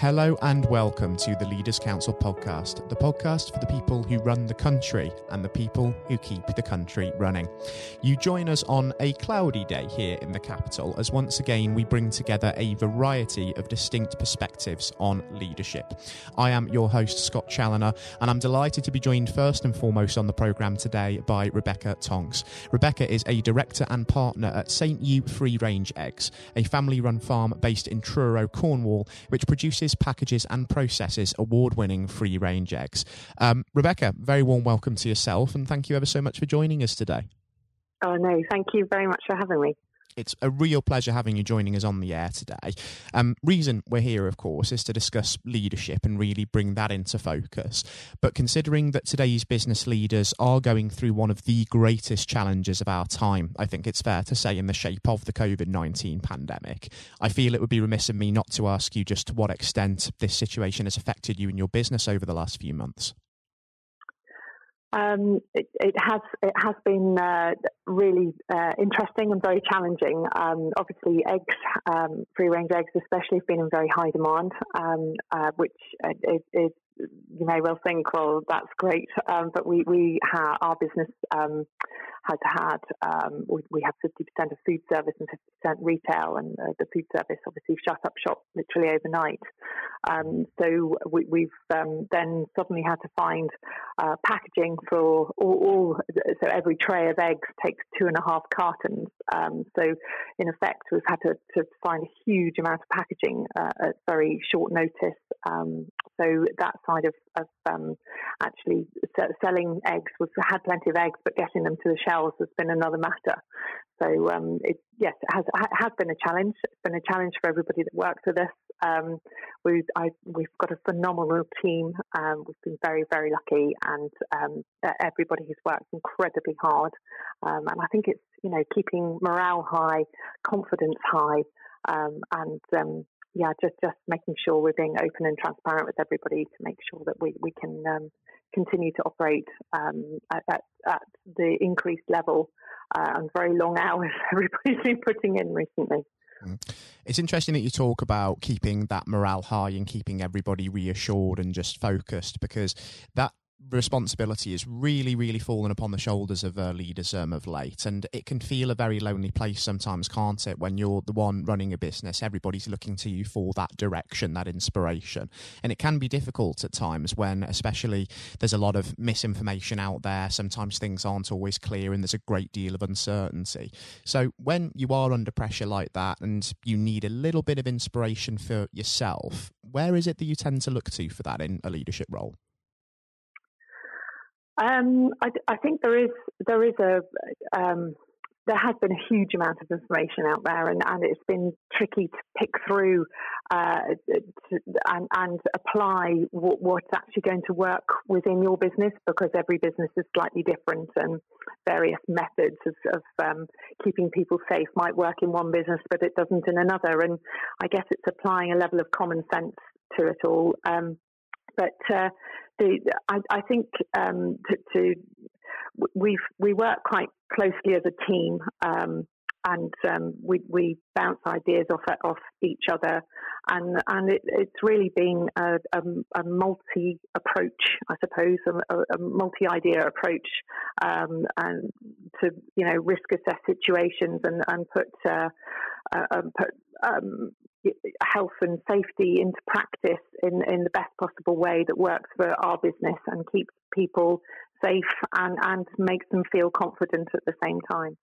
Hello and welcome to the Leaders Council podcast, the podcast for the people who run the country and the people who keep the country running. You join us on a cloudy day here in the capital as once again we bring together a variety of distinct perspectives on leadership. I am your host, Scott Challoner, and I'm delighted to be joined first and foremost on the programme today by Rebecca Tonks. Rebecca is a director and partner at St. Ewe Free Range Eggs, a family run farm based in Truro, Cornwall, which produces packages, and processes award winning free range eggs. Um, Rebecca, very warm welcome to yourself, and thank you ever so much for joining us today. Oh, no, thank you very much for having me. It's a real pleasure having you joining us on the air today. Um, reason we're here, of course, is to discuss leadership and really bring that into focus. But considering that today's business leaders are going through one of the greatest challenges of our time, I think it's fair to say, in the shape of the COVID 19 pandemic, I feel it would be remiss of me not to ask you just to what extent this situation has affected you and your business over the last few months. Um, it, it, has it has been uh, really uh, interesting and very challenging. Um, obviously, eggs, um, free range eggs, especially, have been in very high demand, um, uh, which uh, is, is, you may well think, well, that's great, um, but we we ha- our business um, has had um, we, we, have 50% of food service and 50% retail, and uh, the food service obviously shut up shop literally overnight. Um, so we, have um, then suddenly had to find uh, packaging for all, all, So every tray of eggs takes two and a half cartons. Um, so in effect, we've had to, to, find a huge amount of packaging uh, at very short notice. Um, so that side of, of um, actually selling eggs was had plenty of eggs, but getting them to the shelves has been another matter. So um, it, yes, it has it has been a challenge. It's been a challenge for everybody that works with us. Um, we've we've got a phenomenal team. Um, we've been very very lucky, and um, everybody has worked incredibly hard. Um, and I think it's you know keeping morale high, confidence high, um, and yeah, just just making sure we're being open and transparent with everybody to make sure that we we can um, continue to operate um, at, at, at, the increased level uh, and very long hours everybody's been putting in recently. Mm. It's interesting that you talk about keeping that morale high and keeping everybody reassured and just focused because that responsibility is really, really fallen upon the shoulders of uh, leaders um, of late. And it can feel a very lonely place sometimes, can't it? When you're the one running a business, everybody's looking to you for that direction, that inspiration. And it can be difficult at times when, especially, there's a lot of misinformation out there. Sometimes things aren't always clear and there's a great deal of uncertainty. So when you are under pressure like that and you need a little bit of inspiration for yourself, where is it that you tend to look to for that in a leadership role? Um, I, I, think there is there is a um, there has been a huge amount of information out there, and, and it's been tricky to pick through uh, to, and, and, apply what, what's actually going to work within your business because every business is slightly different, and various methods of, of um, keeping people safe might work in one business, but it doesn't in another. And I guess it's applying a level of common sense to it all. Um, but uh, the, I, I, think um, to, to we we work quite closely as a team, um, and um, we we bounce ideas off off each other, and and it, it's really been a, a, a multi approach, I suppose, a, a multi idea approach, um, and to you know risk assess situations and and put uh, uh, put um, health and safety into practice in, in the best possible way that works for our business and keeps people safe and, and makes them feel confident at the same time.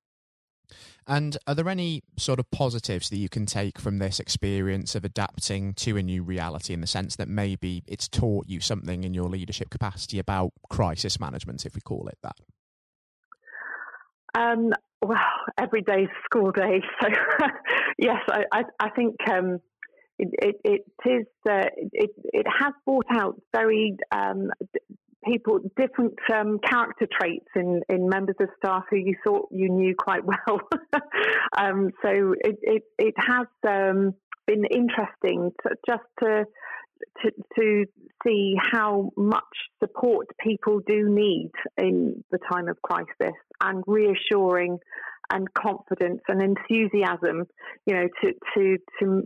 And are there any sort of positives that you can take from this experience of adapting to a new reality in the sense that maybe it's taught you something in your leadership capacity about crisis management, if we call it that? Um, well, every day is school day. So, yes, I, I, I think um, it, it, it is. Uh, it, it has brought out very um, people different um, character traits in, in members of staff who you thought you knew quite well. um, so it, it, it has um, been interesting to, just to, to, to see how much support people do need in the time of crisis and reassuring and confidence and enthusiasm, you know, to, to, to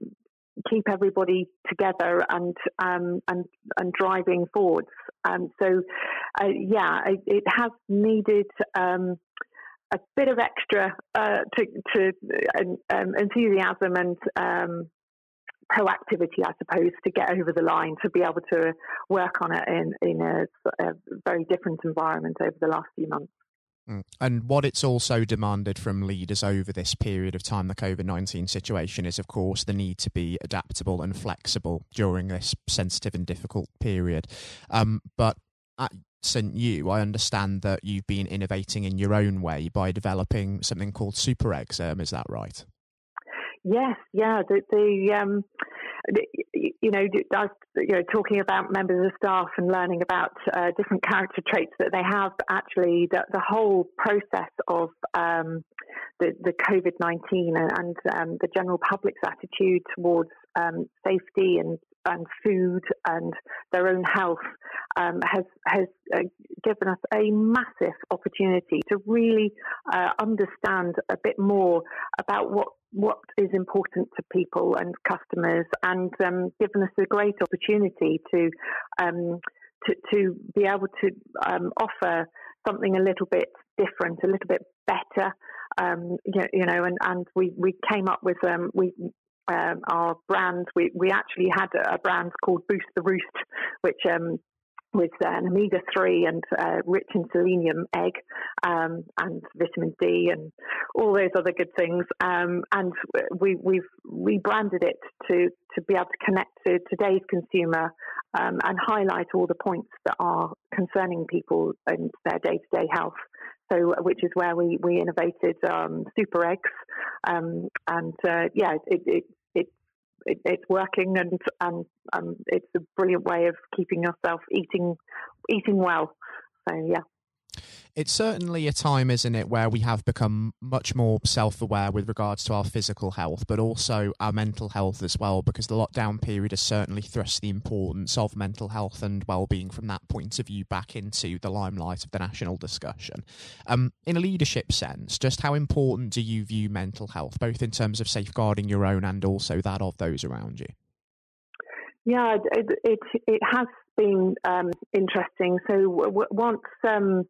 keep everybody together and um, and and driving forwards. Um, so, uh, yeah, it, it, has needed um, a bit of extra uh, to, to um, enthusiasm and um, proactivity, I suppose, to get over the line to be able to work on it in in a, a very different environment over the last few months. Mm. And what it's also demanded from leaders over this period of time, the COVID 19 situation, is of course the need to be adaptable and flexible during this sensitive and difficult period. Um, but at St. Ewe, I understand that you've been innovating in your own way by developing something called Super Eggs. Is that right? Yes, yeah. The, the um, you know, you know, talking about members of staff and learning about uh, different character traits that they have. Actually, the, the whole process of um, the, the COVID nineteen and, and um, the general public's attitude towards um, safety and and food and their own health um, has has uh, given us a massive opportunity to really uh, understand a bit more about what what is important to people and customers, and um, given us a great opportunity to um, to, to be able to um, offer something a little bit different, a little bit better. Um, you, know, you know, and, and we, we came up with um, we um, our brand. We, we actually had a brand called Boost the Roost, which um, was an omega 3 and uh, rich in selenium egg um, and vitamin D and all those other good things. Um, and we, we've rebranded it to, to be able to connect to today's consumer um, and highlight all the points that are concerning people and their day to day health. So, which is where we, we innovated um, super eggs. Um, and uh, yeah, it, it, it, it's working and and um, it's a brilliant way of keeping yourself eating eating well. So yeah it's certainly a time, isn't it, where we have become much more self aware with regards to our physical health, but also our mental health as well, because the lockdown period has certainly thrust the importance of mental health and well being from that point of view back into the limelight of the national discussion. Um, in a leadership sense, just how important do you view mental health, both in terms of safeguarding your own and also that of those around you? Yeah, it it, it has been um, interesting. So w- once um,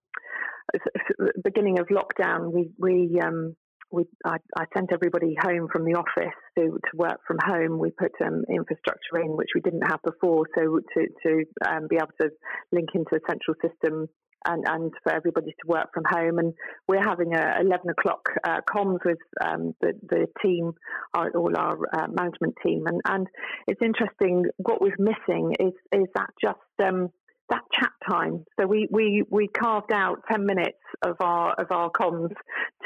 beginning of lockdown, we we um, we I, I, sent everybody home from the office to, to work from home. We put um, infrastructure in which we didn't have before, so to to um, be able to link into a central system and, and for everybody to work from home. And we're having a 11 o'clock uh, comms with um, the, the team, our, all our uh, management team. And, and it's interesting, what we're missing is, is that just um, that chat time. So we, we, we carved out 10 minutes of our, of our comms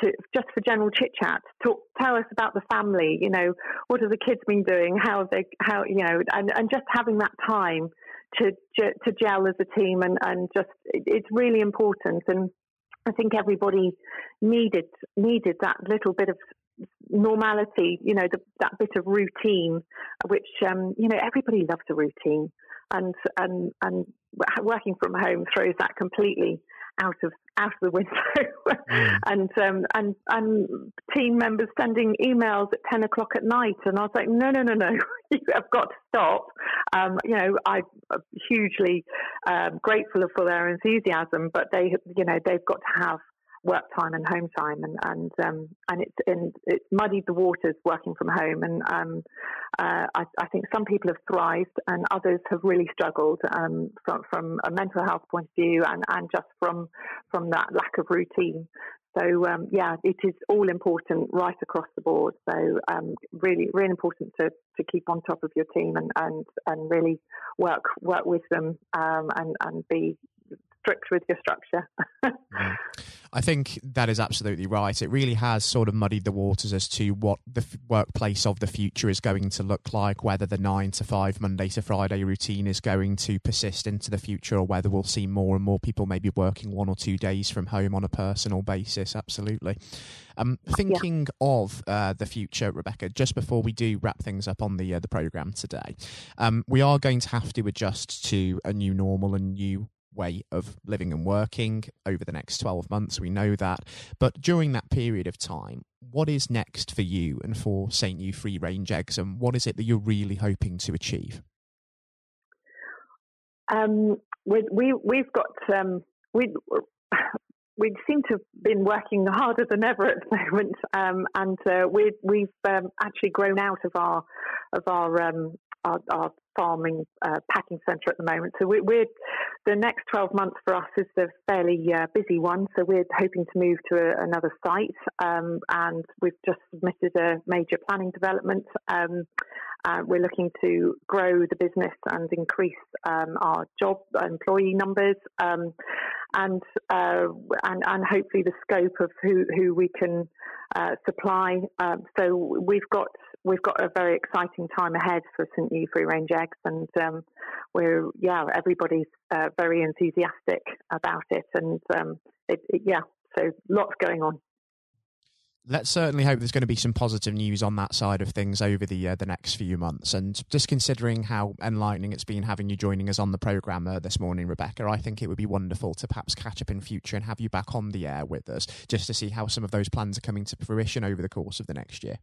to just for general chit chat. Talk, tell us about the family, you know, what have the kids been doing? How they, how, you know, and, and just having that time to, to gel as a team and, and just, it's really important. And I think everybody needed, needed that little bit of normality, you know, the, that bit of routine, which, um, you know, everybody loves a routine and and and working from home throws that completely out of out of the window. mm. And um, and and team members sending emails at ten o'clock at night, and I was like, no, no, no, no, you have got to stop. Um, you know, I'm hugely um, grateful for their enthusiasm, but they, you know, they've got to have work time and home time, and and um, and it's it's muddied the waters working from home, and um, uh, I, I, think some people have thrived, and others have really struggled um, from from a mental health point of view, and and just from from that lack of routine. So um, yeah, it is all important right across the board. So um, really, really important to, to keep on top of your team and, and, and really work work with them um, and and be strict with your structure. I think that is absolutely right. It really has sort of muddied the waters as to what the f- workplace of the future is going to look like, whether the nine to five, Monday to Friday routine is going to persist into the future, or whether we'll see more and more people maybe working one or two days from home on a personal basis. Absolutely. Um, thinking yeah. of uh, the future, Rebecca, just before we do wrap things up on the uh, the program today, um, we are going to have to adjust to a new normal and new way of living and working over the next 12 months. We know that. But during that period of time, what is next for you and for St. Ewe Free Range Eggs, and what is it that you're really hoping to achieve? Um, we, we, we've got um, we we seem to have been working harder than ever at the moment, um, and uh, we, we've um, actually grown out of our of our um, our, our, farming uh, packing centre at the moment. So we, are the next 12 months for us is a fairly uh, busy one. So we're hoping to move to a, another site, um, and we've just submitted a major planning development. Um, uh, we're looking to grow the business and increase um, our job employee numbers, um, and, uh, and and hopefully the scope of who who we can uh, supply. Um, so we've got we've got a very exciting time ahead for St. Ewe Free Range Eggs, and um, we're yeah everybody's uh, very enthusiastic about it, and um, it, it, yeah, so lots going on. Let's certainly hope there's going to be some positive news on that side of things over the uh, the next few months. And just considering how enlightening it's been having you joining us on the program uh, this morning, Rebecca, I think it would be wonderful to perhaps catch up in future and have you back on the air with us, just to see how some of those plans are coming to fruition over the course of the next year.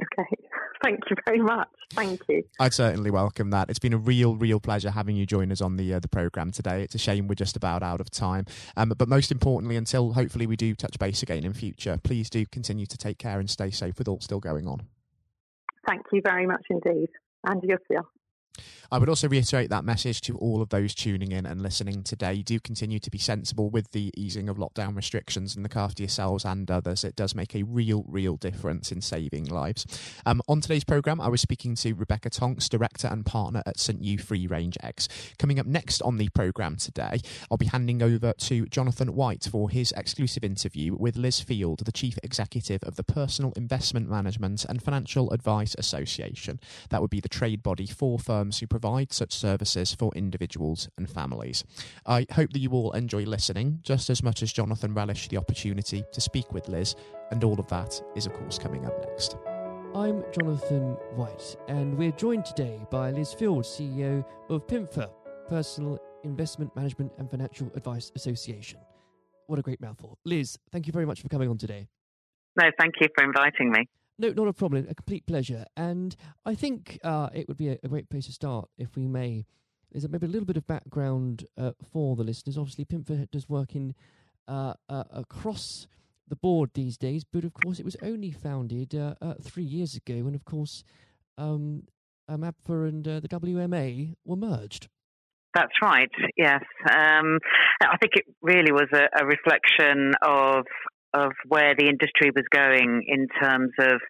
Okay. Thank you very much. Thank you. I'd certainly welcome that. It's been a real, real pleasure having you join us on the uh, the program today. It's a shame we're just about out of time, um, but most importantly, until hopefully we do touch base again in future, please do continue to take care and stay safe with all still going on. Thank you very much indeed, and yourself. I would also reiterate that message to all of those tuning in and listening today. Do continue to be sensible with the easing of lockdown restrictions and look after yourselves and others. It does make a real, real difference in saving lives. Um, on today's programme, I was speaking to Rebecca Tonks, Director and Partner at St. Ewe Free Range Eggs. Coming up next on the programme today, I'll be handing over to Jonathan White for his exclusive interview with Liz Field, the Chief Executive of the Personal Investment Management and Financial Advice Association. That would be the trade body for firms who provide such services for individuals and families. I hope that you all enjoy listening just as much as Jonathan relished the opportunity to speak with Liz, and all of that is, of course, coming up next. I'm Jonathan White, and we're joined today by Liz Field, CEO of PIMFA, Personal Investment Management and Financial Advice Association. What a great mouthful. Liz, thank you very much for coming on today. No, thank you for inviting me. No, not a problem. A complete pleasure. And I think uh, it would be a, a, great place to start, if we may. There's maybe a little bit of background uh, for the listeners. Obviously, PIMFA does work in uh, uh, across the board these days, but of course, it was only founded uh, uh, three years ago, and of course, um, um, and the WMA were merged. That's right. Yes, um, I think it really was a, a reflection of of where the industry was going in terms of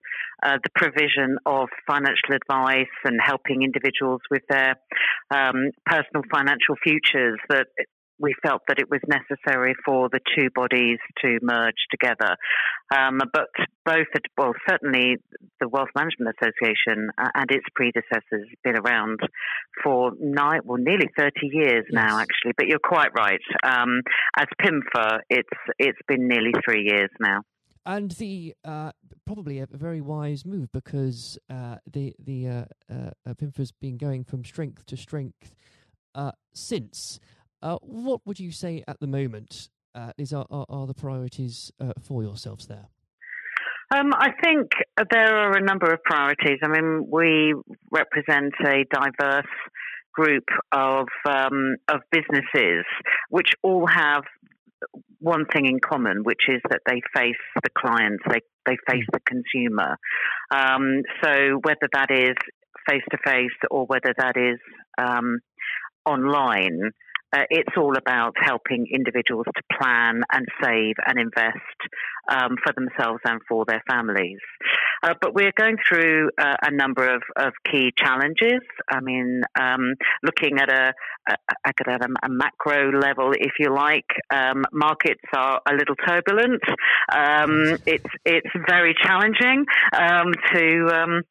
uh, the provision of financial advice and helping individuals with their um, personal financial futures that we felt that it was necessary for the two bodies to merge together. Um, but both, well, certainly the Wealth Management Association and its predecessors have been around for nine, well, nearly 30 years yes. now, actually. But you're quite right. Um, as PIMFA, it's it's been nearly three years now. And the uh, probably a very wise move because uh, the the uh, uh PIMFA's been going from strength to strength uh, since. Uh, what would you say at the moment uh, is are, are, are the priorities uh, for yourselves there? Um, I think there are a number of priorities. I mean, we represent a diverse group of um, of businesses which all have one thing in common, which is that they face the clients, they they face the consumer. Um, so whether that is face to face or whether that is um, online, uh, it's all about helping individuals to plan and save and invest um, for themselves and for their families. Uh, but we're going through uh, a number of, of, key challenges. I mean, um, looking at a, a, a, a, macro level, if you like, um, markets are a little turbulent. Um, it's it's very challenging um, to um,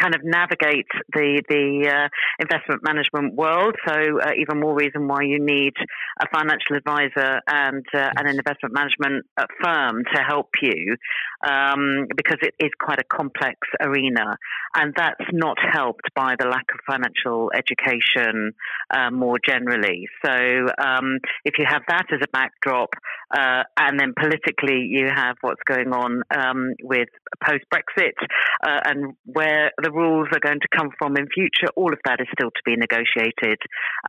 kind of navigate the the uh, investment management world. So uh, even more reason why you need a financial advisor and uh, and an investment management uh, firm to help you um, because it is quite a complex arena, and that's not helped by the lack of financial education uh, more generally. So um, if you have that as a backdrop, uh, and then politically you have what's going on um, with post Brexit and where the rules are going to come from in future, all of that is still to be negotiated.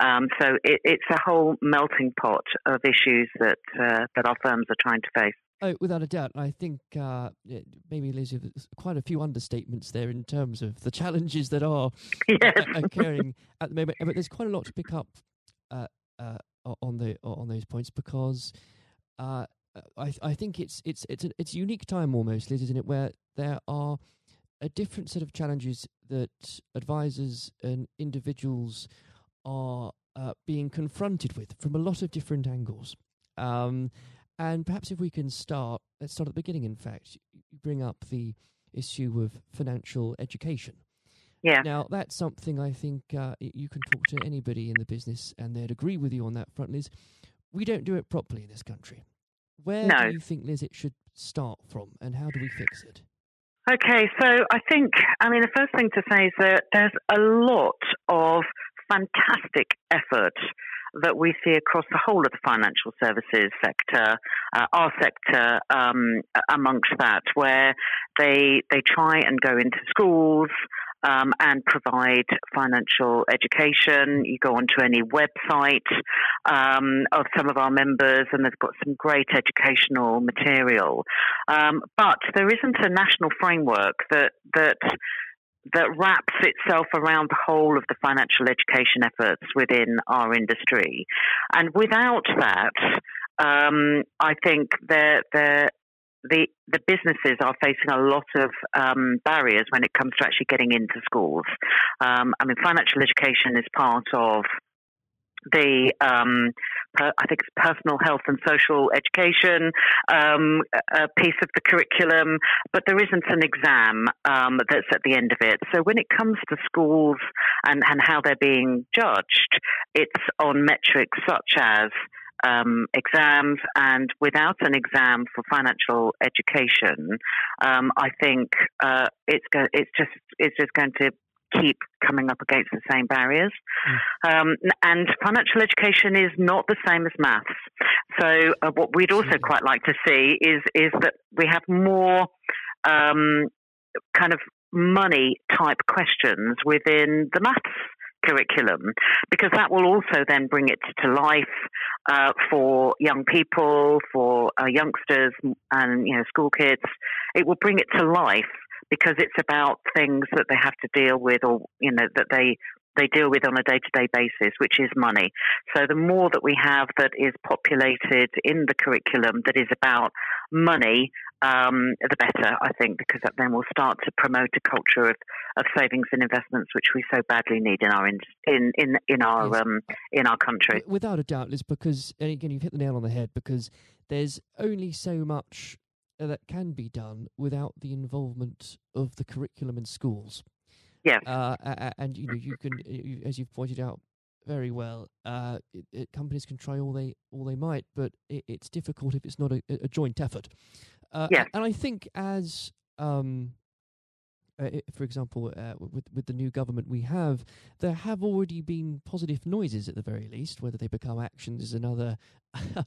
Um, so it, it's a whole melting pot of issues that uh, that our firms are trying to face. Oh, without a doubt. I think uh, maybe, Liz, there's quite a few understatements there in terms of the challenges that are yes. occurring at the moment. But there's quite a lot to pick up uh, uh, on the on those points because uh, I I think it's it's it's a, it's a unique time almost, Liz, isn't it, where there are a different set of challenges that advisors and individuals are uh, being confronted with from a lot of different angles. Um, and perhaps if we can start, let's start at the beginning, in fact, you bring up the issue of financial education. Yeah. Now, that's something I think uh, you can talk to anybody in the business and they'd agree with you on that front, Liz. We don't do it properly in this country. Where no. do you think, Liz, it should start from and how do we fix it? Okay, so I think, I mean, the first thing to say is that there's a lot of fantastic effort that we see across the whole of the financial services sector, uh, our sector um, amongst that, where they they try and go into schools, um, and provide financial education. You go onto any website um, of some of our members, and they've got some great educational material. Um, but there isn't a national framework that that that wraps itself around the whole of the financial education efforts within our industry. And without that, um, I think there there the the businesses are facing a lot of um, barriers when it comes to actually getting into schools. Um, I mean, financial education is part of the um, per, I think it's personal health and social education um, a piece of the curriculum, but there isn't an exam um, that's at the end of it. So when it comes to schools and, and how they're being judged, it's on metrics such as um, exams, and without an exam for financial education, um, I think uh, it's go- it's just it's just going to keep coming up against the same barriers. Mm. Um, and financial education is not the same as maths. So uh, what we'd also mm. quite like to see is is that we have more um, kind of money type questions within the maths curriculum because that will also then bring it to life uh, for young people, for uh, youngsters, and you know school kids. It will bring it to life because it's about things that they have to deal with, or you know that they they deal with on a day to day basis, which is money. So the more that we have that is populated in the curriculum that is about money, um, the better, I think, because that then will start to promote a culture of, of savings and investments, which we so badly need in our in in in, in our yes. um, in our country. Without a doubt, Liz, because and again, you've hit the nail on the head. Because there's only so much that can be done without the involvement of the curriculum in schools. Yeah, uh, and you know you can, as you've pointed out very well, uh, it, it, companies can try all they all they might, but it, it's difficult if it's not a, a joint effort. Uh, yeah. And I think as um, uh, for example, uh, with with the new government we have, there have already been positive noises at the very least. Whether they become actions is another uh,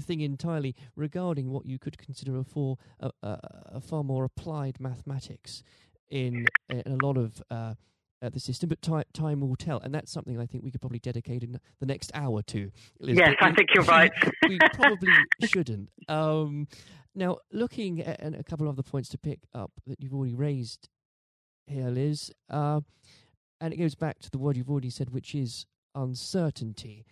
thing entirely. Regarding what you could consider a for a, a, a far more applied mathematics in in a lot of uh, uh, the system, but time time will tell, and that's something I think we could probably dedicate in the next hour to. Yes, I think you're right. we probably shouldn't. Um, now, looking at and a couple of other points to pick up that you've already raised here, Liz, uh, and it goes back to the word you've already said, which is uncertainty.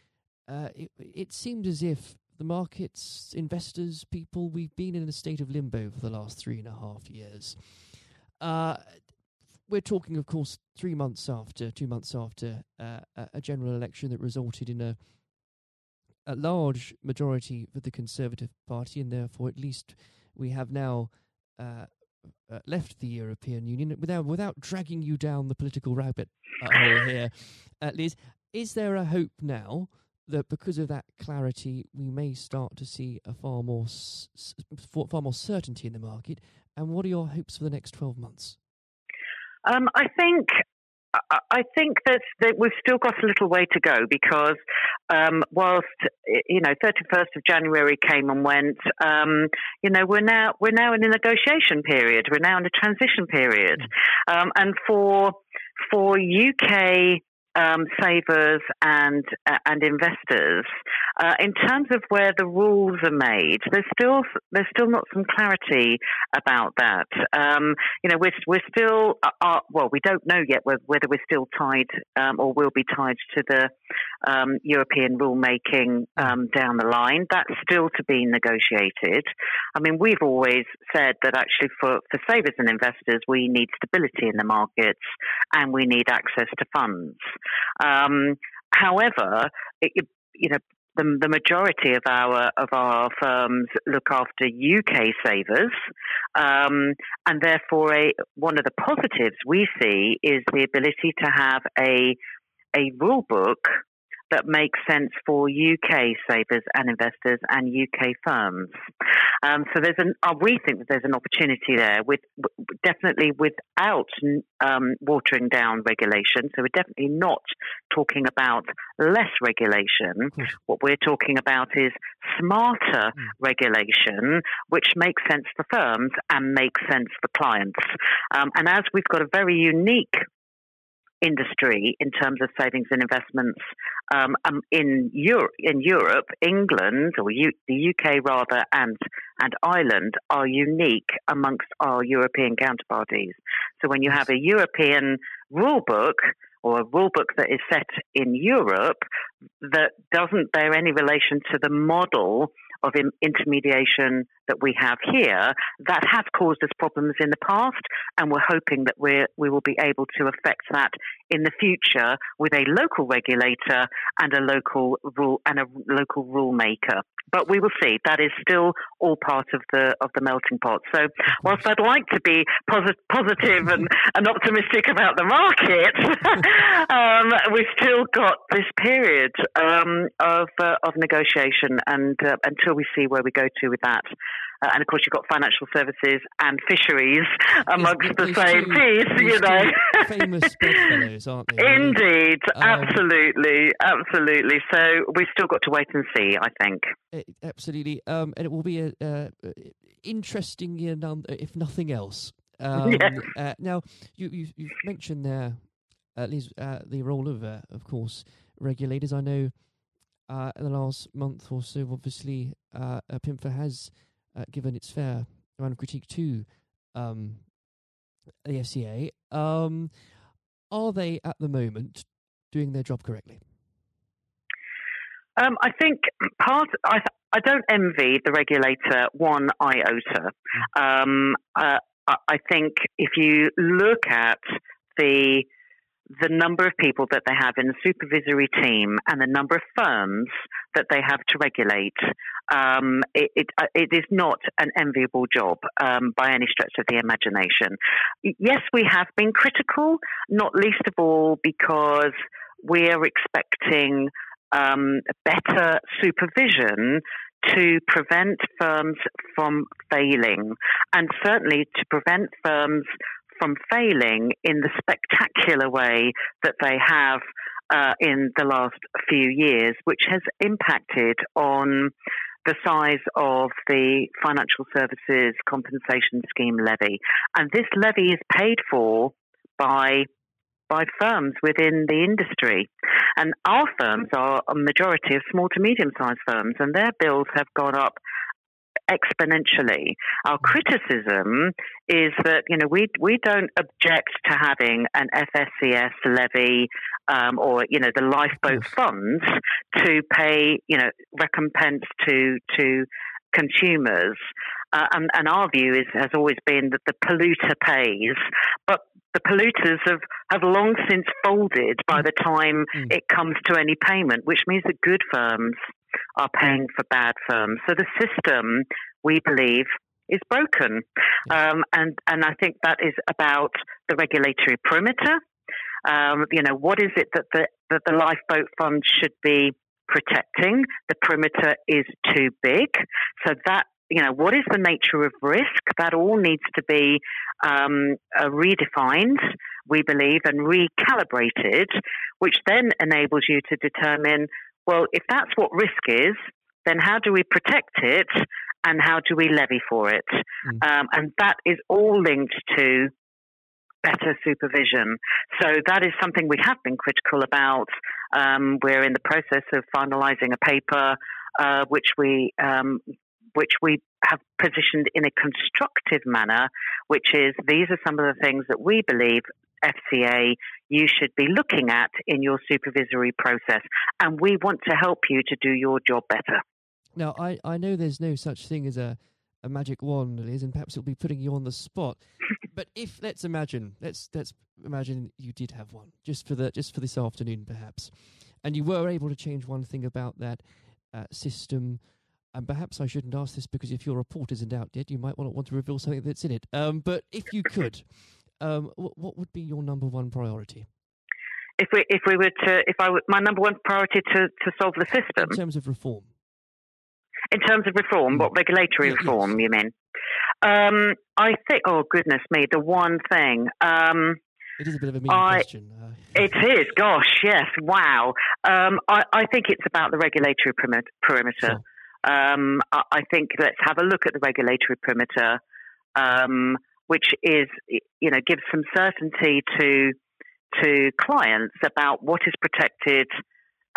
Uh, it, it seemed as if the markets, investors, people, we've been in a state of limbo for the last three and a half years. Uh, we're talking, of course, three months after, two months after uh, a general election that resulted in a a large majority for the Conservative Party, and therefore, at least we have now uh, uh, left the European Union without without dragging you down the political rabbit hole here, at least, is there a hope now that because of that clarity, we may start to see a far more s- far more certainty in the market? And what are your hopes for the next twelve months? Um, I think I think that, that we've still got a little way to go because um, whilst you know 31st of January came and went, um, you know we're now we're now in a negotiation period. We're now in a transition period, mm. um, and for for UK um, savers and uh, and investors. Uh, in terms of where the rules are made, there's still there's still not some clarity about that. Um, you know, we're we're still uh, uh well, we don't know yet whether, we're still tied um, or will be tied to the um, European rulemaking um, down the line. That's still to be negotiated. I mean, we've always said that actually for for savers and investors, we need stability in the markets and we need access to funds. Um, however, it, you know, the, the, majority of our of our firms look after UK savers, um, and therefore, a, one of the positives we see is the ability to have a a rule book that makes sense for UK savers and investors and UK firms. Um, so there's an uh, we think that there's an opportunity there with definitely without um, watering down regulation. So we're definitely not talking about less regulation. What we're talking about is smarter mm. regulation, which makes sense for firms and makes sense for clients. Um, and as we've got a very unique industry in terms of savings and investments um, um, in Europe, in Europe, England or U- the UK rather, and and Ireland are unique amongst our European counterparties. So when you have a European rule book or a rule book that is set in Europe that doesn't bear any relation to the model of intermediation that we have here that has caused us problems in the past, and we're hoping that we we will be able to affect that in the future with a local regulator and a local rule and a local rule maker. But we will see. That is still all part of the of the melting pot. So, whilst I'd like to be posit- positive and, and optimistic about the market, um, we've still got this period um, of uh, of negotiation, and uh, until we see where we go to with that. Uh, and of course, you've got financial services and fisheries amongst yes, the same two, piece, you know. famous bedfellows, aren't they? Indeed, um, absolutely, absolutely. So we've still got to wait and see, I think. It, absolutely. Um, and it will be a, uh, interesting, if nothing else. Um, yeah. uh, now, you, you, have mentioned there, at least uh, the role of, uh, of course, regulators. I know uh, in the last month or so, obviously, uh, PIMFA has uh, given its fair amount of critique to um, the FCA. Um, are they at the moment doing their job correctly? Um, I think part. I I don't envy the regulator one iota. Um, uh, I think if you look at the the number of people that they have in the supervisory team and the number of firms that they have to regulate, um, it, it, uh, it is not an enviable job um, by any stretch of the imagination. Yes, we have been critical, not least of all because we're expecting um, better supervision to prevent firms from failing and certainly to prevent firms from failing in the spectacular way that they have uh, in the last few years, which has impacted on the size of the financial services compensation scheme levy. And this levy is paid for by by firms within the industry. And our firms are a majority of small to medium sized firms, and their bills have gone up exponentially. Our criticism is that you know we we don't object to having an FSCS levy um, or you know the lifeboat funds to pay you know recompense to to consumers. Uh, and, and, our view is, has always been that the polluter pays, but the polluters have, have long since folded by the time mm. it comes to any payment, which means that good firms are paying for bad firms. So the system, we believe, is broken. Um, and, and I think that is about the regulatory perimeter. Um, you know, what is it that the, that the lifeboat fund should be protecting? The perimeter is too big. So that you know, what is the nature of risk? That all needs to be um, uh, redefined, we believe, and recalibrated, which then enables you to determine, well, if that's what risk is, then how do we protect it and how do we levy for it? Mm. Um, and that is all linked to better supervision. So that is something we have been critical about. Um, we're in the process of finalising a paper uh, which we um, which we have positioned in a constructive manner, which is these are some of the things that we believe FCA you should be looking at in your supervisory process, and we want to help you to do your job better. Now, I, I know there's no such thing as a, a magic wand, Liz, and perhaps it'll be putting you on the spot. but if let's imagine, let's let's imagine you did have one just for the just for this afternoon, perhaps, and you were able to change one thing about that uh, system and perhaps I shouldn't ask this because if your report isn't out yet, you might not want to reveal something that's in it. Um, but if you could, um, what, what, would be your number one priority? If we if we were to if I were, my number one priority to, to solve the system in terms of reform. In terms of reform, what regulatory yeah, reform yes. you mean? Um, I think. Oh goodness me, the one thing. Um, it is a bit of a mean I, question. Uh, it is. Gosh, yes. Wow. Um, I, I, think it's about the regulatory perimeter. Sure. Um, I think let's have a look at the regulatory perimeter, um, which is you know gives some certainty to to clients about what is protected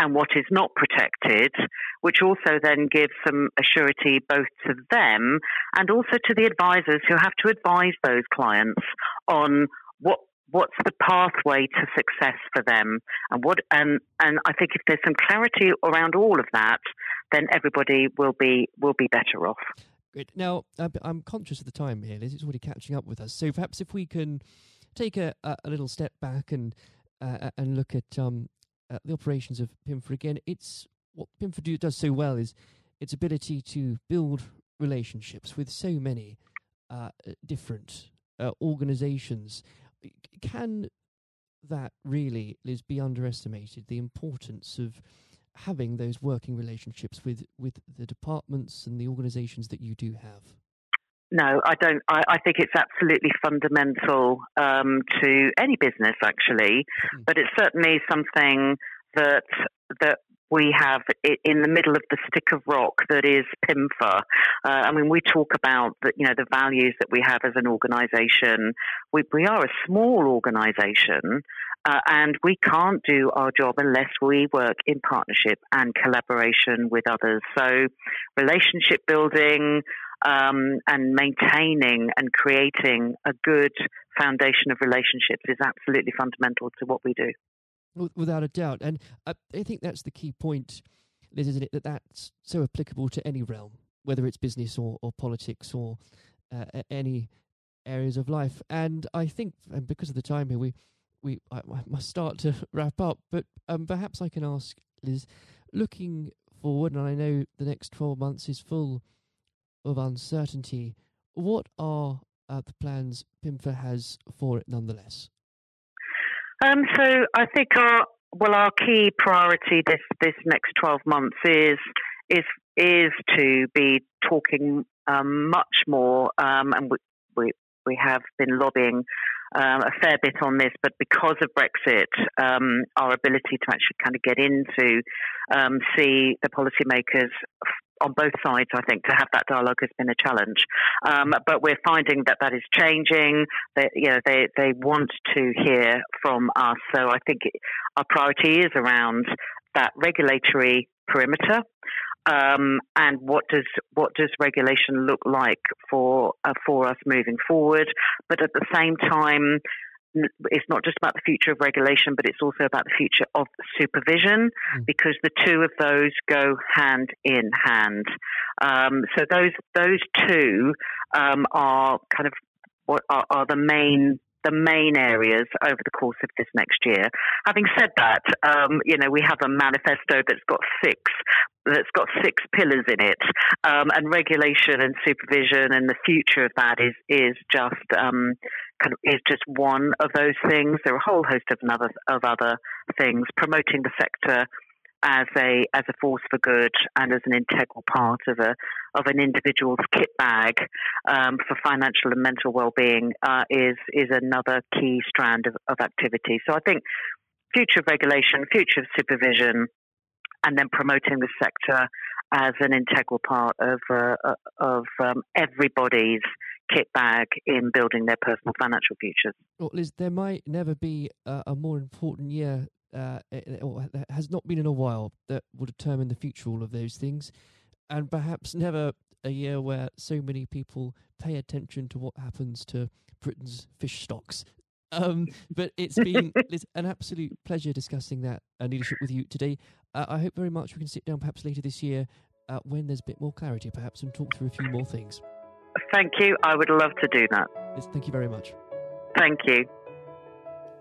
and what is not protected, which also then gives some assurity both to them and also to the advisors who have to advise those clients on what what's the pathway to success for them and what and and I think if there's some clarity around all of that then everybody will be will be better off Great. Now, I'm conscious of the time here, Liz. It's already catching up with us. So perhaps if we can take a, a, a little step back and uh, and look at um, uh, the operations of PIMFA again, it's what PIMFA does so well is its ability to build relationships with so many uh, different uh, organizations can that really, Liz, be underestimated? The importance of having those working relationships with, with the departments and the organisations that you do have? No, I don't. I, I think it's absolutely fundamental um, to any business, actually, mm. but it's certainly something that that we have in the middle of the stick of rock that is PIMFA. Uh, I mean, we talk about the, you know the values that we have as an organisation. We, we are a small organisation, uh, and we can't do our job unless we work in partnership and collaboration with others. So, relationship building um, and maintaining and creating a good foundation of relationships is absolutely fundamental to what we do without a doubt. And I, I think that's the key point, Liz, isn't it? That that's so applicable to any realm, whether it's business or, or politics or uh, any areas of life. And I think, and because of the time here, we we I, I must start to wrap up. But um, perhaps I can ask Liz, looking forward, and I know the next twelve months is full of uncertainty. What are uh, the plans PIMFA has for it, nonetheless? Um, so I think our well, our key priority this this next twelve months is is is to be talking um, much more, um, and we, we we have been lobbying um, a fair bit on this, but because of Brexit, um, our ability to actually kind of get into um, see the policymakers on both sides, I think, to have that dialogue has been a challenge. Um, but we're finding that that is changing. That you know they they want to hear from us. So I think our priority is around that regulatory perimeter. Um, and what does what does regulation look like for uh, for us moving forward? But at the same time, it's not just about the future of regulation, but it's also about the future of supervision mm. because the two of those go hand in hand. Um, so those those two um, are kind of what are, are, the main the main areas over the course of this next year. Having said that, um, you know, we have a manifesto that's got six that's got six pillars in it, um, and regulation and supervision and the future of that is is just um, kind of is just one of those things. There are a whole host of another of other things promoting the sector as a as a force for good and as an integral part of a of an individual's kit bag um, for financial and mental well-being uh, is is another key strand of, of activity. So I think future of regulation, future of supervision, and then promoting the sector as an integral part of uh, of um, everybody's kit bag in building their personal financial futures. Well, Liz, there might never be a, a more important year, uh, or has not been in a while, that will determine the future of all of those things, and perhaps never a year where so many people pay attention to what happens to Britain's fish stocks. Um, but it's been it's an absolute pleasure discussing that uh, leadership with you today. Uh, I hope very much we can sit down perhaps later this year uh, when there's a bit more clarity, perhaps, and talk through a few more things. Thank you. I would love to do that. Yes, thank you very much. Thank you.